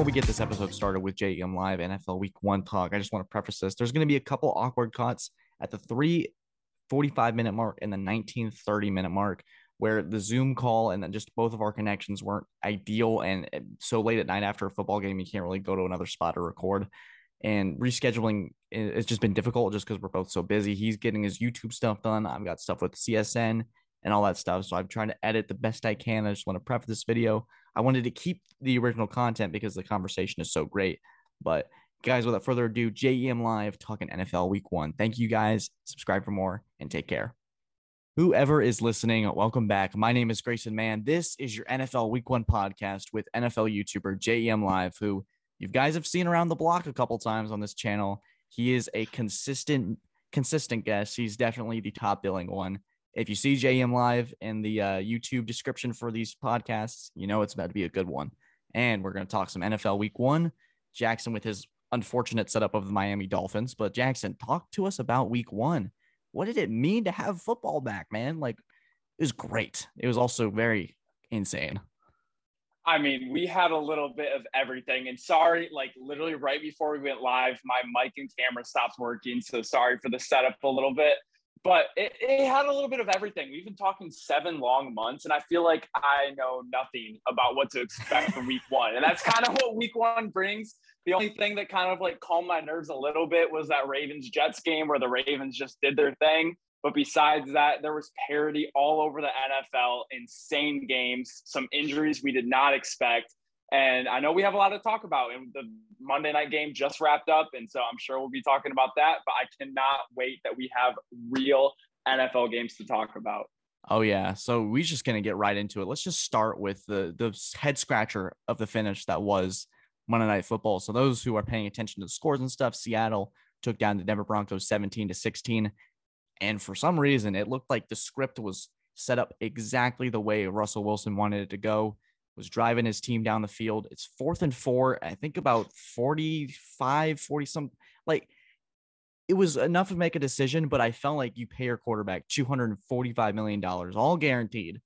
before we get this episode started with JEM Live NFL Week One talk, I just want to preface this. There's going to be a couple awkward cuts at the 3:45 minute mark and the 19:30 minute mark, where the Zoom call and then just both of our connections weren't ideal. And eh, so late at night after a football game, you can't really go to another spot to record. And rescheduling it's just been difficult just because we're both so busy. He's getting his YouTube stuff done. I've got stuff with CSN and all that stuff. So I'm trying to edit the best I can. I just want to preface this video. I wanted to keep the original content because the conversation is so great. But guys, without further ado, JEM Live talking NFL Week One. Thank you guys. Subscribe for more and take care. Whoever is listening, welcome back. My name is Grayson Mann. This is your NFL Week One podcast with NFL YouTuber JEM Live, who you guys have seen around the block a couple times on this channel. He is a consistent, consistent guest. He's definitely the top billing one. If you see JM Live in the uh, YouTube description for these podcasts, you know it's about to be a good one. And we're going to talk some NFL Week One. Jackson with his unfortunate setup of the Miami Dolphins, but Jackson, talk to us about Week One. What did it mean to have football back, man? Like, it was great. It was also very insane. I mean, we had a little bit of everything. And sorry, like literally right before we went live, my mic and camera stopped working. So sorry for the setup a little bit but it, it, had a little bit of everything. We've been talking seven long months, and I feel like I know nothing about what to expect from week one. And that's kind of what week one brings. The only thing that kind of like calmed my nerves a little bit was that Ravens Jets game where the Ravens just did their thing. But besides that, there was parity all over the NFL, insane games, some injuries we did not expect. And I know we have a lot to talk about, and the Monday night game just wrapped up. And so I'm sure we'll be talking about that. But I cannot wait that we have real NFL games to talk about. Oh yeah, so we're just gonna get right into it. Let's just start with the the head scratcher of the finish that was Monday Night Football. So those who are paying attention to the scores and stuff, Seattle took down the Denver Broncos 17 to 16, and for some reason it looked like the script was set up exactly the way Russell Wilson wanted it to go was driving his team down the field. It's fourth and four. I think about 45, 40 some like it was enough to make a decision, but I felt like you pay your quarterback $245 million, all guaranteed,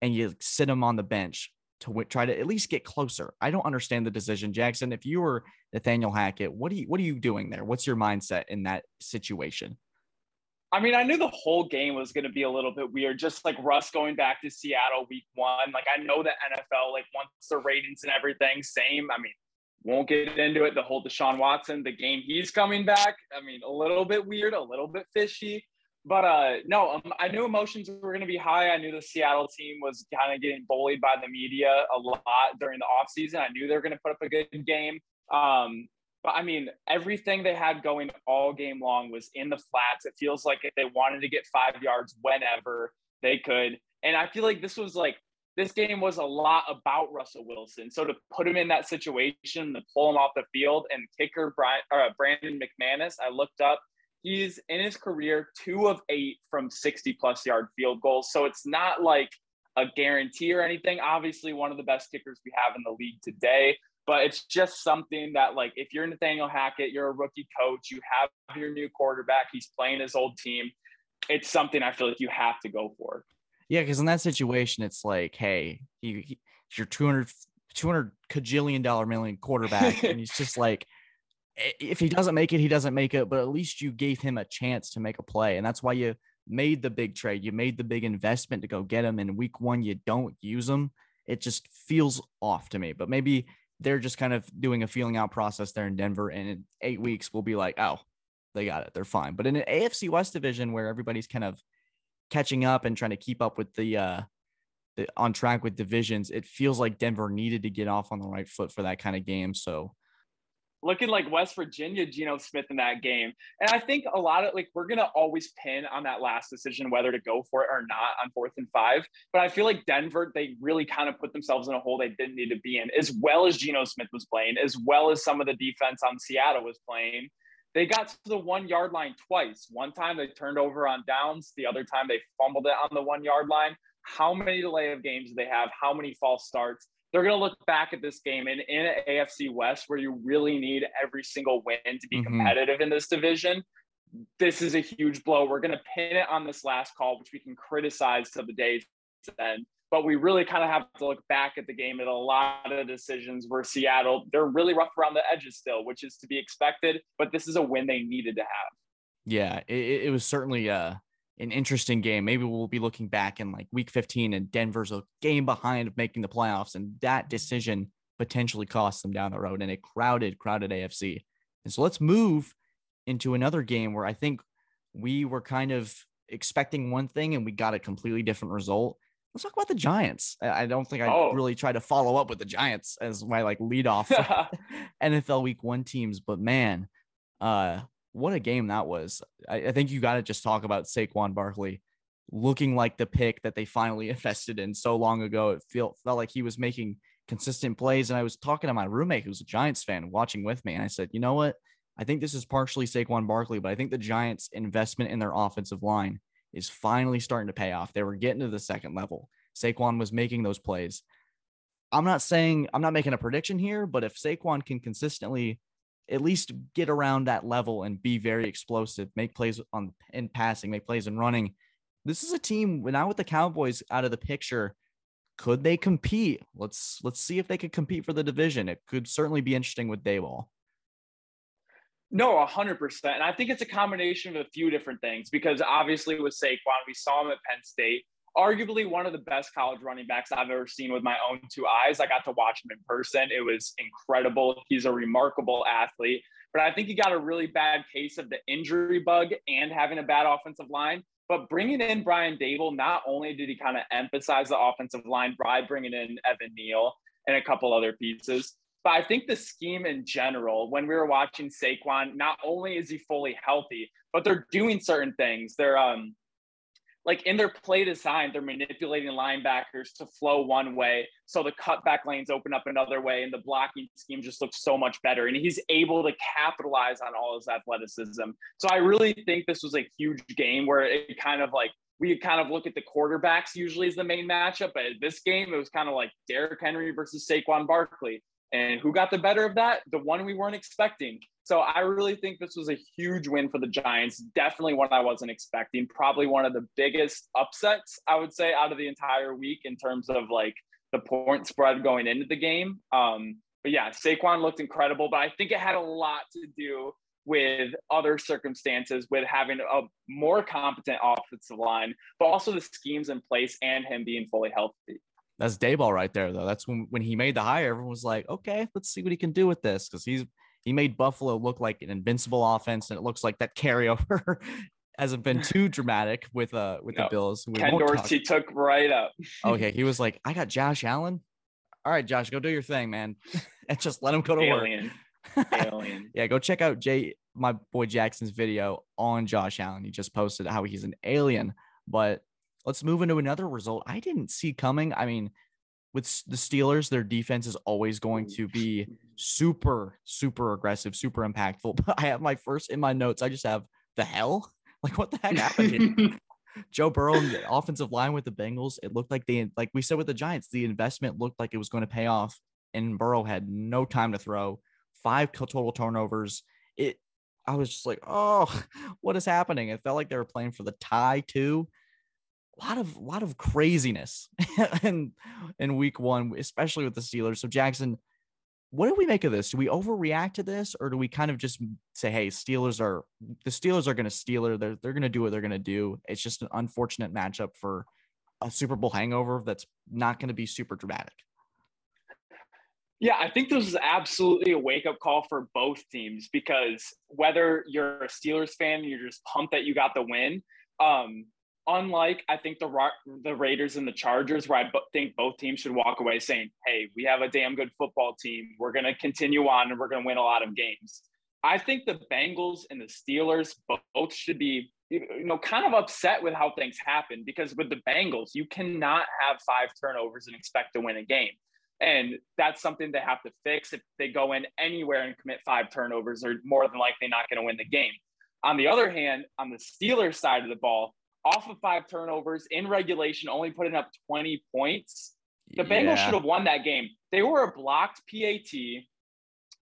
and you sit him on the bench to w- try to at least get closer. I don't understand the decision, Jackson. If you were Nathaniel Hackett, what are you what are you doing there? What's your mindset in that situation? I mean, I knew the whole game was going to be a little bit weird, just like Russ going back to Seattle week one. Like, I know the NFL, like, once the ratings and everything, same. I mean, won't get into it. The whole Deshaun Watson, the game he's coming back. I mean, a little bit weird, a little bit fishy. But uh, no, um, I knew emotions were going to be high. I knew the Seattle team was kind of getting bullied by the media a lot during the offseason. I knew they were going to put up a good game. Um, but I mean, everything they had going all game long was in the flats. It feels like if they wanted to get five yards whenever they could. And I feel like this was like, this game was a lot about Russell Wilson. So to put him in that situation, to pull him off the field and kicker Brian, uh, Brandon McManus, I looked up. He's in his career two of eight from 60 plus yard field goals. So it's not like a guarantee or anything. Obviously, one of the best kickers we have in the league today but it's just something that like if you're Nathaniel Hackett, you're a rookie coach, you have your new quarterback, he's playing his old team. It's something I feel like you have to go for. Yeah, because in that situation, it's like, hey, he, he your 200, 200 cajillion dollar million quarterback, and he's just like, if he doesn't make it, he doesn't make it. But at least you gave him a chance to make a play, and that's why you made the big trade. You made the big investment to go get him. In week one, you don't use him. It just feels off to me. But maybe they're just kind of doing a feeling out process there in Denver. And in eight weeks, we'll be like, oh, they got it. They're fine. But in an AFC West division where everybody's kind of catching up and trying to keep up with the, uh, the on track with divisions, it feels like Denver needed to get off on the right foot for that kind of game. So looking like West Virginia, Geno Smith in that game. And I think a lot of like we're gonna always pin on that last decision whether to go for it or not on fourth and five. But I feel like Denver, they really kind of put themselves in a hole they didn't need to be in, as well as Geno Smith was playing, as well as some of the defense on Seattle was playing. They got to the one yard line twice. One time they turned over on downs, the other time they fumbled it on the one yard line. How many delay of games do they have? How many false starts? They're going to look back at this game and in an AFC West where you really need every single win to be mm-hmm. competitive in this division. This is a huge blow. We're going to pin it on this last call, which we can criticize to the day's end. but we really kind of have to look back at the game at a lot of decisions where Seattle, they're really rough around the edges still, which is to be expected. But this is a win they needed to have. Yeah, it, it was certainly uh, an interesting game. Maybe we'll be looking back in like week 15 and Denver's a game behind of making the playoffs, and that decision potentially cost them down the road in a crowded, crowded AFC. And so let's move into another game where I think we were kind of expecting one thing and we got a completely different result let's talk about the Giants. I don't think I oh. really try to follow up with the Giants as my like lead off NFL Week One teams, but man, uh, what a game that was! I, I think you got to just talk about Saquon Barkley looking like the pick that they finally invested in so long ago. It felt felt like he was making consistent plays, and I was talking to my roommate who's a Giants fan watching with me, and I said, you know what? I think this is partially Saquon Barkley, but I think the Giants' investment in their offensive line is finally starting to pay off. They were getting to the second level. Saquon was making those plays. I'm not saying I'm not making a prediction here, but if Saquon can consistently at least get around that level and be very explosive, make plays on in passing, make plays in running, this is a team now with the Cowboys out of the picture. Could they compete? Let's let's see if they could compete for the division. It could certainly be interesting with Daboll. No, hundred percent. And I think it's a combination of a few different things because obviously with Saquon, we saw him at Penn State, arguably one of the best college running backs I've ever seen with my own two eyes. I got to watch him in person. It was incredible. He's a remarkable athlete. But I think he got a really bad case of the injury bug and having a bad offensive line. But bringing in Brian Daboll, not only did he kind of emphasize the offensive line by bringing in Evan Neal and a couple other pieces, but I think the scheme in general, when we were watching Saquon, not only is he fully healthy, but they're doing certain things. They're um like in their play design, they're manipulating linebackers to flow one way. So the cutback lanes open up another way, and the blocking scheme just looks so much better. And he's able to capitalize on all his athleticism. So I really think this was a huge game where it kind of like we kind of look at the quarterbacks usually as the main matchup. But this game, it was kind of like Derrick Henry versus Saquon Barkley. And who got the better of that? The one we weren't expecting. So I really think this was a huge win for the Giants. Definitely one I wasn't expecting. Probably one of the biggest upsets, I would say, out of the entire week in terms of like the point spread going into the game. Um, but yeah, Saquon looked incredible, but I think it had a lot to do with other circumstances, with having a more competent offensive line, but also the schemes in place and him being fully healthy. That's Daboll right there, though. That's when when he made the hire, everyone was like, okay, let's see what he can do with this because he's he made Buffalo look like an invincible offense, and it looks like that carryover hasn't been too dramatic with uh with no. the Bills. We Ken Dorsey took right up. okay, he was like, I got Josh Allen. All right, Josh, go do your thing, man, and just let him go to Alien. work. Alien. yeah, go check out Jay, my boy Jackson's video on Josh Allen. He just posted how he's an alien, but Let's move into another result I didn't see coming. I mean, with the Steelers, their defense is always going to be super, super aggressive, super impactful. But I have my first in my notes, I just have the hell. Like, what the heck happened Joe Burrow and the offensive line with the Bengals, it looked like they, like we said with the Giants, the investment looked like it was going to pay off. And Burrow had no time to throw, five total turnovers. It, I was just like, oh, what is happening? It felt like they were playing for the tie too a lot of lot of craziness in in week one, especially with the Steelers. So Jackson, what do we make of this? Do we overreact to this, or do we kind of just say, "Hey, Steelers are the Steelers are going to Steeler. They're they're going to do what they're going to do. It's just an unfortunate matchup for a Super Bowl hangover that's not going to be super dramatic." Yeah, I think this is absolutely a wake up call for both teams because whether you're a Steelers fan, you're just pumped that you got the win. Um, unlike I think the the Raiders and the Chargers, where I think both teams should walk away saying, "Hey, we have a damn good football team. We're going to continue on, and we're going to win a lot of games." I think the Bengals and the Steelers both should be, you know, kind of upset with how things happen because with the Bengals, you cannot have five turnovers and expect to win a game. And that's something they have to fix. If they go in anywhere and commit five turnovers, they're more than likely not going to win the game. On the other hand, on the Steelers side of the ball, off of five turnovers in regulation, only putting up 20 points. The Bengals should have won that game. They were a blocked PAT.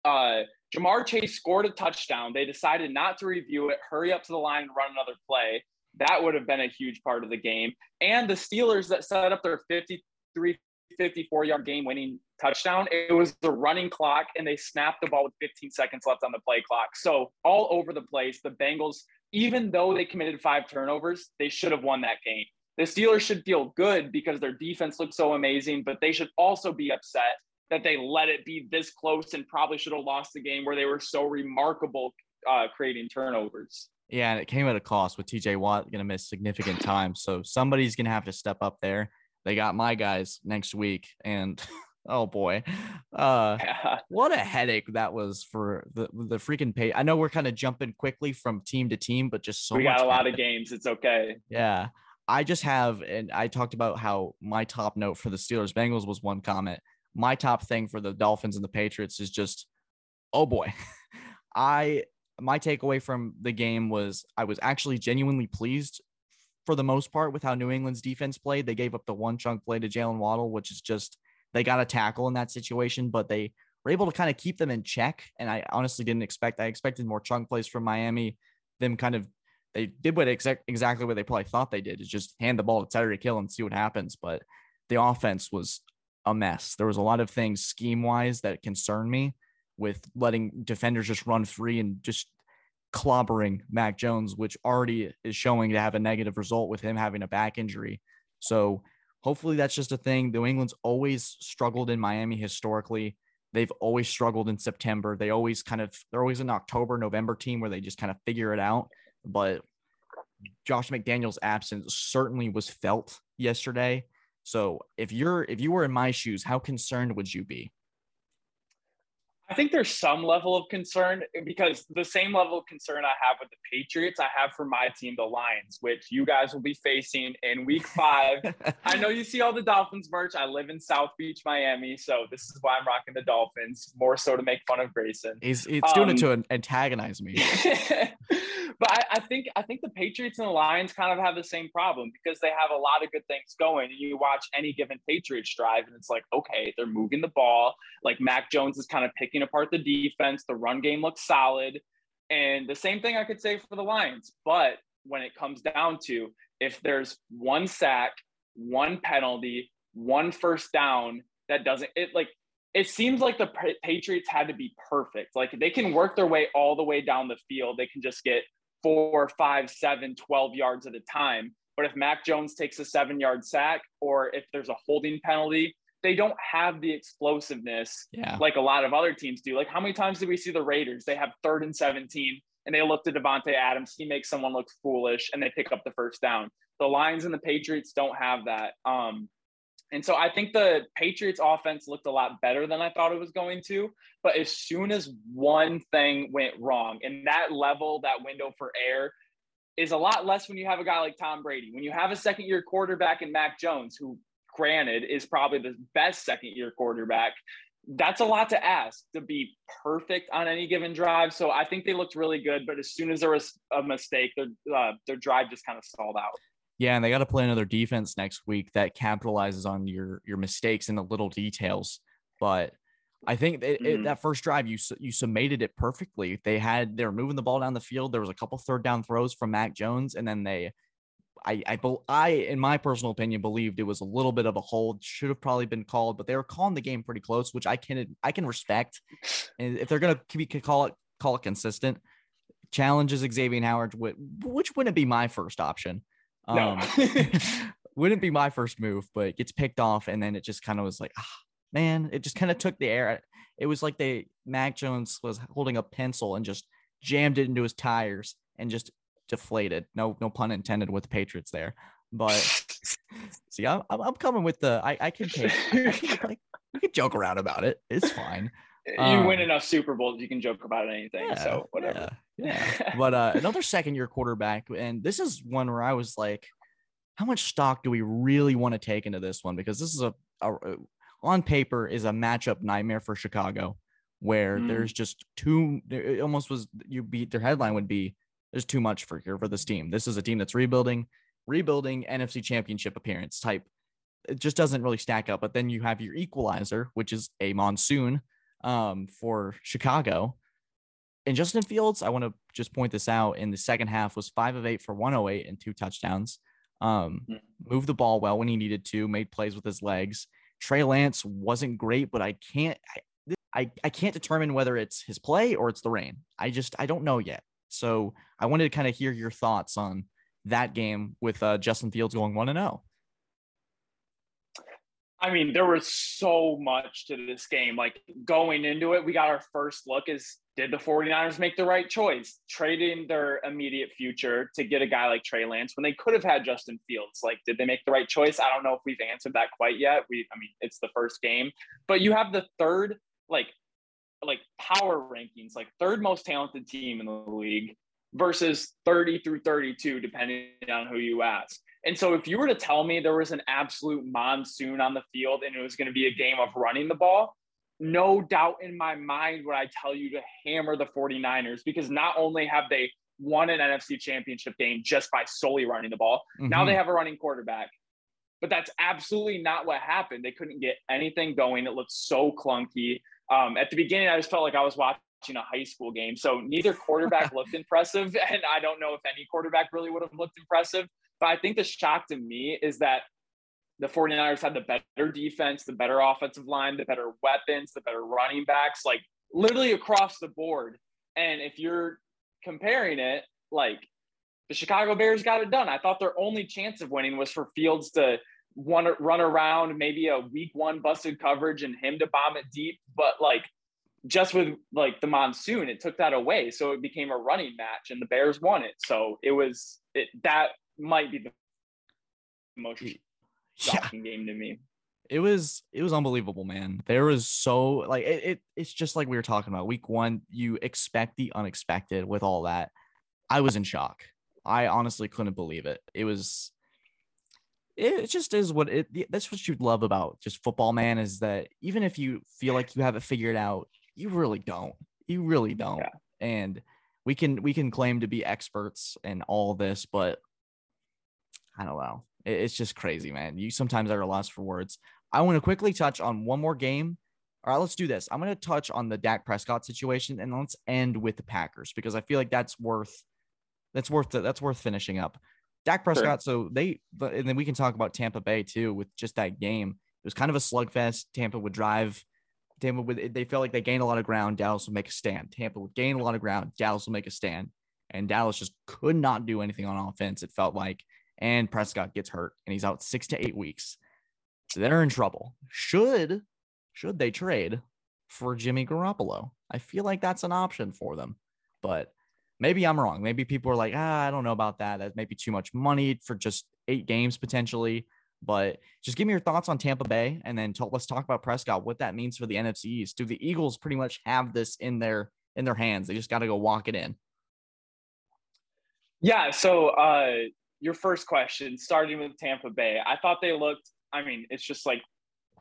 Uh, Ja'Marr Chase scored a touchdown. They decided not to review it, hurry up to the line and run another play. That would have been a huge part of the game. And the Steelers that set up their 53 54 yard game winning touchdown. It was the running clock, and they snapped the ball with 15 seconds left on the play clock. So all over the place, the Bengals, even though they committed five turnovers, they should have won that game. The Steelers should feel good because their defense looked so amazing, but they should also be upset that they let it be this close and probably should have lost the game where they were so remarkable uh, creating turnovers. Yeah, and it came at a cost with TJ Watt going to miss significant time. So somebody's going to have to step up there. They got my guys next week, and oh boy, uh, yeah. what a headache that was for the the freaking pay. I know we're kind of jumping quickly from team to team, but just so we got a lot of games. It's okay. Yeah, I just have, and I talked about how my top note for the Steelers Bengals was one comment. My top thing for the Dolphins and the Patriots is just, oh boy, I my takeaway from the game was I was actually genuinely pleased for the most part with how New England's defense played. They gave up the one chunk play to Jalen Waddle, which is just they got a tackle in that situation, but they were able to kind of keep them in check. And I honestly didn't expect. I expected more chunk plays from Miami. Them kind of they did what exact exactly what they probably thought they did is just hand the ball to Tyreek Hill and see what happens. But the offense was a mess. There was a lot of things scheme wise that concerned me with letting defenders just run free and just clobbering Mac Jones, which already is showing to have a negative result with him having a back injury. So hopefully that's just a thing. New England's always struggled in Miami historically. They've always struggled in September. They always kind of they're always an October, November team where they just kind of figure it out. But Josh McDaniels' absence certainly was felt yesterday. So if you're if you were in my shoes, how concerned would you be? I think there's some level of concern because the same level of concern I have with the Patriots, I have for my team, the Lions, which you guys will be facing in week five. I know you see all the Dolphins merch. I live in South Beach, Miami. So this is why I'm rocking the Dolphins, more so to make fun of Grayson. He's, he's um, doing it to antagonize me. but I, I, think I think the Patriots and the Lions kind of have the same problem because they have a lot of good things going. And you watch any given Patriots drive, and it's like, okay, they're moving the ball. Like Mac Jones is kind of picking apart the defense. The run game looks solid. And the same thing I could say for the Lions. But when it comes down to if there's one sack, one penalty, one first down that doesn't it like it seems like the Patriots had to be perfect. Like they can work their way all the way down the field. They can just get four, five, seven, 12 yards at a time. But if Mac Jones takes a seven yard sack or if there's a holding penalty, they don't have the explosiveness yeah. like a lot of other teams do. Like how many times did we see the Raiders? They have third and 17 and they look to Davante Adams. He makes someone look foolish and they pick up the first down. The Lions and the Patriots don't have that. Um, and so I think the Patriots offense looked a lot better than I thought it was going to. But as soon as one thing went wrong, and that level, that window for air is a lot less when you have a guy like Tom Brady. When you have a second year quarterback in Mac Jones, who granted is probably the best second year quarterback, that's a lot to ask to be perfect on any given drive. So I think they looked really good. But as soon as there was a mistake, their, uh, their drive just kind of stalled out. Yeah, and they got to play another defense next week that capitalizes on your your mistakes and the little details. But I think it, mm-hmm. it, that first drive you you summated it perfectly. They had they were moving the ball down the field. There was a couple third down throws from Mac Jones, and then they, I I I in my personal opinion believed it was a little bit of a hold. Should have probably been called, but they were calling the game pretty close, which I can I can respect. And if they're gonna call it call it consistent, challenges Xavier Howard, which wouldn't be my first option. Um, no. wouldn't be my first move, but it gets picked off, and then it just kind of was like, ah, man, it just kind of took the air. It was like they Mac Jones was holding a pencil and just jammed it into his tires and just deflated. No, no pun intended with the Patriots there. But see, I'm, I'm coming with the I, I can take I can, like, we can joke around about it. It's fine. You um, win enough Super Bowls, you can joke about anything. Yeah, so whatever. Yeah. yeah. but uh, another second year quarterback, and this is one where I was like, how much stock do we really want to take into this one? Because this is a, a on paper is a matchup nightmare for Chicago, where mm. there's just two. It almost was you beat their headline would be there's too much for here for this team. This is a team that's rebuilding, rebuilding NFC Championship appearance type. It just doesn't really stack up. But then you have your equalizer, which is a monsoon um, for Chicago. And Justin Fields, I want to just point this out in the second half was five of eight for 108 and two touchdowns. Um, Mhm. moved the ball well when he needed to, made plays with his legs. Trey Lance wasn't great, but I can't I, I, I can't determine whether it's his play or it's the rain. I just I don't know yet. So I wanted to kind of hear your thoughts on that game with uh, Justin Fields going one and oh. zero. I mean, there was so much to this game. Like going into it, we got our first look is did the 49ers make the right choice? Trading their immediate future to get a guy like Trey Lance when they could have had Justin Fields. Like, did they make the right choice? I don't know if we've answered that quite yet. We I mean, it's the first game. But you have the third, like, like power rankings, like third most talented team in the league versus 30 through 32, depending on who you ask. And so if you were to tell me there was an absolute monsoon on the field and it was going to be a game of running the ball, no doubt in my mind would I tell you to hammer the 49ers because not only have they won an NFC championship game just by solely running the ball, now Mhm. they have a running quarterback. But that's absolutely not what happened. They couldn't get anything going. It looked so clunky. Um, at the beginning, I just felt like I was watching a high school game. So neither quarterback looked impressive. And I don't know if any quarterback really would have looked impressive. But I think the shock to me is that the 49ers had the better defense, the better offensive line, the better weapons, the better running backs, like literally across the board. And if you're comparing it, like the Chicago Bears got it done. I thought their only chance of winning was for Fields to one run around, maybe a week one busted coverage and him to bomb it deep. But like just with like the monsoon, it took that away. So it became a running match and the Bears won it. So it was it that might be the most Yeah. shocking game to me. it was it was unbelievable man there was so like it, it it's just like we were talking about week one you expect the unexpected with all that i was in shock i honestly couldn't believe it it was it just is what it that's what you love about just football man is that even if you feel like you have it figured out you really don't you really don't Yeah. and we can we can claim to be experts in all this but i don't know It- it's just crazy man you sometimes are lost for words I want to quickly touch on one more game. All right, let's do this. I'm going to touch on the Dak Prescott situation and let's end with the Packers because I feel like that's worth that's worth that's worth finishing up. Dak Prescott, so they but and then we can talk about Tampa Bay too with just that game. It was kind of a slugfest. Tampa would drive. Tampa would they felt like they gained a lot of ground. Dallas would make a stand. Tampa would gain a lot of ground. Dallas will make a stand. And Dallas just could not do anything on offense, it felt like. And Prescott gets hurt and he's out six to eight weeks. So they're in trouble. Should should they trade for Jimmy Garoppolo? I feel like that's an option for them. But maybe I'm wrong. Maybe people are like, ah, I don't know about that. That's maybe too much money for just eight games potentially. But just give me your thoughts on Tampa Bay, and then talk, let's talk about Prescott. What that means for the NFC East. Do the Eagles pretty much have this in their in their hands? They just got to go walk it in. Yeah. So uh, your first question, starting with Tampa Bay, I thought they looked. I mean, it's just like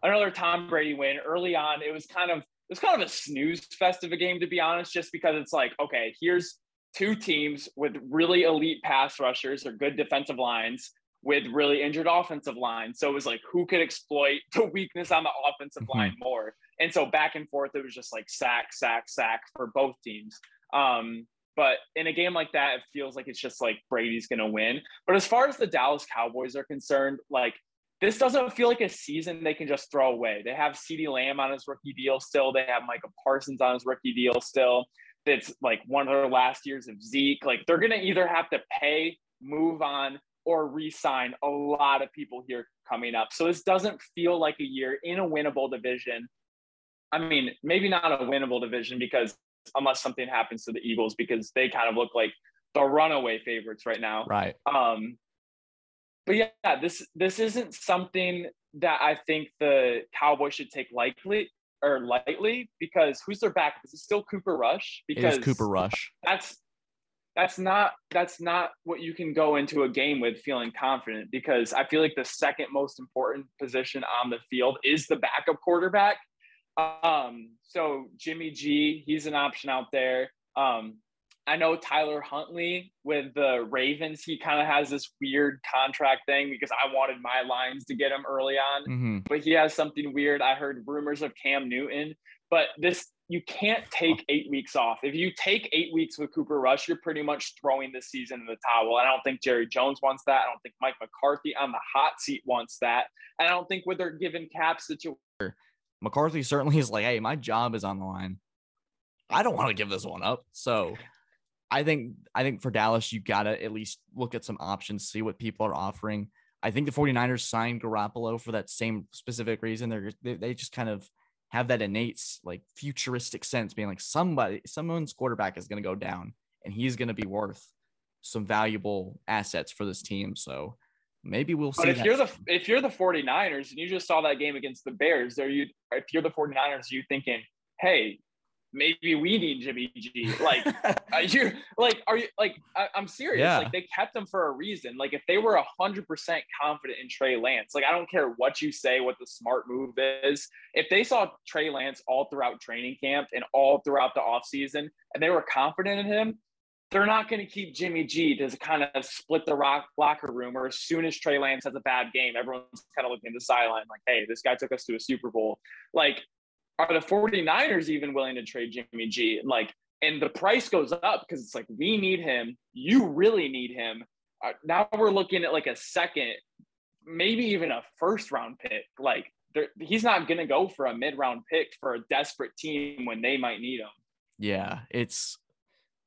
another Tom Brady win early on. It was kind of it was kind of a snooze fest of a game, to be honest, just because it's like, okay, here's two teams with really elite pass rushers or good defensive lines with really injured offensive lines. So it was like, who could exploit the weakness on the offensive Mhm. line more? And so back and forth, it was just like sack, sack, sack for both teams. Um, but in a game like that, it feels like it's just like Brady's going to win. But as far as the Dallas Cowboys are concerned, like this doesn't feel like a season they can just throw away. They have CeeDee Lamb on his rookie deal still. They have Micah Parsons on his rookie deal still. It's like one of their last years of Zeke. Like they're going to either have to pay, move on, or re-sign a lot of people here coming up. So this doesn't feel like a year in a winnable division. I mean, maybe not a winnable division because unless something happens to the Eagles, because they kind of look like the runaway favorites right now. Right. Um, but yeah, this this isn't something that I think the Cowboys should take lightly or lightly because who's their backup? Is it still Cooper Rush? Because Cooper Rush. that's that's not that's not what you can go into a game with feeling confident because I feel like the second most important position on the field is the backup quarterback. Um, so Jimmy G, he's an option out there. Um, I know Tyler Huntley with the Ravens, he kind of has this weird contract thing because I wanted my Lions to get him early on hmm but he has something weird. I heard rumors of Cam Newton, but this you can't take eight weeks off. If you take eight weeks with Cooper Rush, you're pretty much throwing the season in the towel. I don't think Jerry Jones wants that. I don't think Mike McCarthy on the hot seat wants that. And I don't think with their given cap situation. McCarthy certainly is like, hey, my job is on the line. I don't want to give this one up. So I think I think for Dallas, you gotta at least look at some options, see what people are offering. I think the 49ers signed Garoppolo for that same specific reason. They're they, they just kind of have that innate like futuristic sense, being like somebody, someone's quarterback is going to go down, and he's going to be worth some valuable assets for this team. So maybe we'll see. But if you're the if you're the 49ers and you just saw that game against the Bears, are you if you're the 49ers, are you thinking, hey, maybe we need Jimmy G. Like, are uh, you like, are you like? I, am serious. Yeah. Like, they kept him for a reason. Like, if they were hundred percent confident in Trey Lance, like, I don't care what you say, what the smart move is. If they saw Trey Lance all throughout training camp and all throughout the offseason and they were confident in him, they're not going to keep Jimmy G to kind of split the rock locker room. Or as soon as Trey Lance has a bad game, everyone's kind of looking at the sideline like, hey, this guy took us to a Super Bowl. Like, are the 49ers even willing to trade Jimmy G? And like, and the price goes up because it's like, we need him. You really need him. Uh, now we're looking at like a second, maybe even a first round pick. Like, he's not going to go for a mid round pick for a desperate team when they might need him. Yeah, it's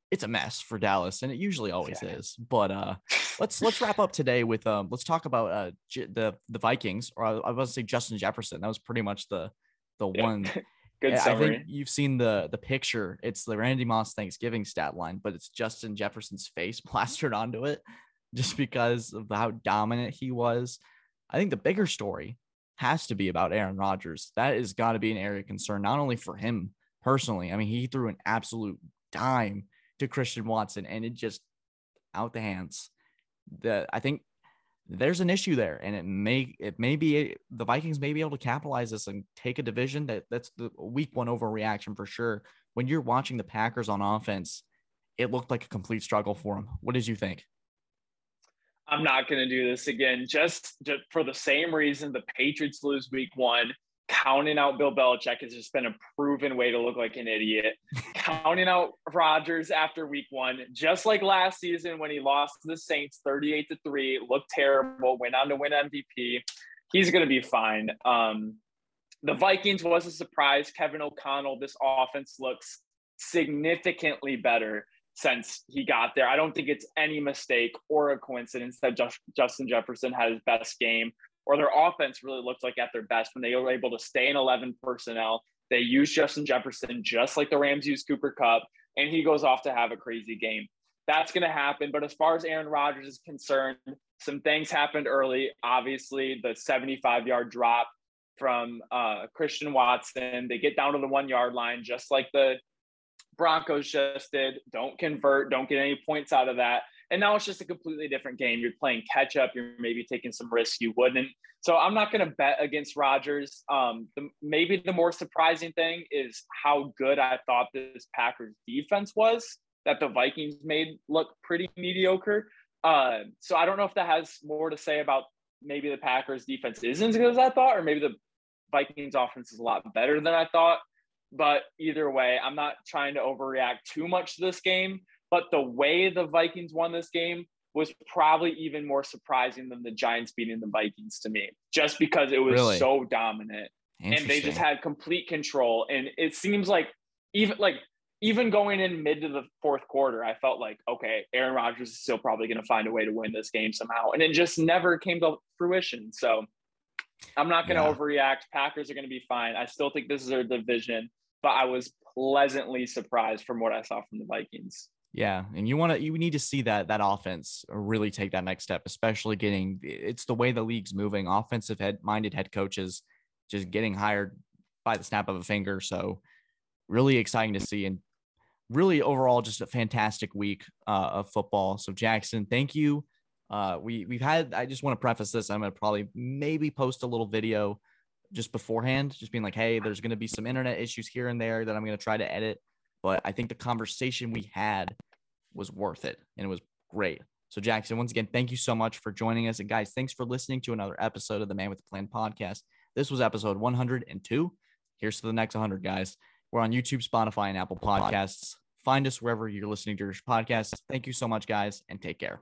it's a mess for Dallas, and it usually always yeah. is. But uh, let's let's wrap up today with um, let's talk about uh the the Vikings, or I, I was to say Justin Jefferson. That was pretty much the the yeah. one. Good summary. I think you've seen the the picture. It's the Randy Moss Thanksgiving stat line, but it's Justin Jefferson's face plastered onto it, just because of how dominant he was. I think the bigger story has to be about Aaron Rodgers. That is got to be an area of concern, not only for him personally. I mean, he threw an absolute dime to Christian Watson, and it just out the hands. The I think there's an issue there, and it may it may be the Vikings may be able to capitalize this and take a division that that's the week one overreaction for sure. When you're watching the Packers on offense, it looked like a complete struggle for them. What did you think? I'm not going to do this again, just, just for the same reason the Patriots lose week one counting out Bill Belichick has just been a proven way to look like an idiot. counting out Rodgers after week one, just like last season when he lost to the Saints 38 to 3, looked terrible, went on to win MVP. He's going to be fine. Um, the Vikings was a surprise. Kevin O'Connell, this offense looks significantly better since he got there. I don't think it's any mistake or a coincidence that Justin Jefferson had his best game or their offense really looked like at their best when they were able to stay in 11 personnel. They use Justin Jefferson just like the Rams use Cooper Kupp, and he goes off to have a crazy game. That's going to happen. But as far as Aaron Rodgers is concerned, some things happened early. Obviously, the 75 yard drop from uh, Christian Watson. They get down to the one yard line, just like the Broncos just did. Don't convert, don't get any points out of that. And now it's just a completely different game. You're playing catch up. You're maybe taking some risks you wouldn't. So I'm not going to bet against Rodgers. Um, the, maybe the more surprising thing is how good I thought this Packers defense was that the Vikings made look pretty mediocre. Uh, so I don't know if that has more to say about maybe the Packers defense isn't as good as I thought, or maybe the Vikings offense is a lot better than I thought. But either way, I'm not trying to overreact too much to this game. But the way the Vikings won this game was probably even more surprising than the Giants beating the Vikings to me, just because it was really? so dominant and they just had complete control. And it seems like even like even going in mid to the fourth quarter, I felt like okay, Aaron Rodgers is still probably going to find a way to win this game somehow, and it just never came to fruition. So I'm not going to yeah. overreact. Packers are going to be fine. I still think this is their division, but I was pleasantly surprised from what I saw from the Vikings. Yeah, and you want to you need to see that that offense really take that next step, especially getting it's the way the league's moving. Offensive head minded head coaches just getting hired by the snap of a finger. So really exciting to see and really overall just a fantastic week uh, of football. So Jackson, thank you. Uh, we we've had. I just want to preface this. I'm gonna probably maybe post a little video just beforehand, just being like, hey, there's gonna be some internet issues here and there that I'm gonna try to edit but I think the conversation we had was worth it and it was great. So, Jackson, once again, thank you so much for joining us. And, guys, thanks for listening to another episode of the Man with the Plan podcast. This was episode 102. Here's to the next 100, guys. We're on YouTube, Spotify, and Apple Podcasts. Find us wherever you're listening to your podcasts. Thank you so much, guys, and take care.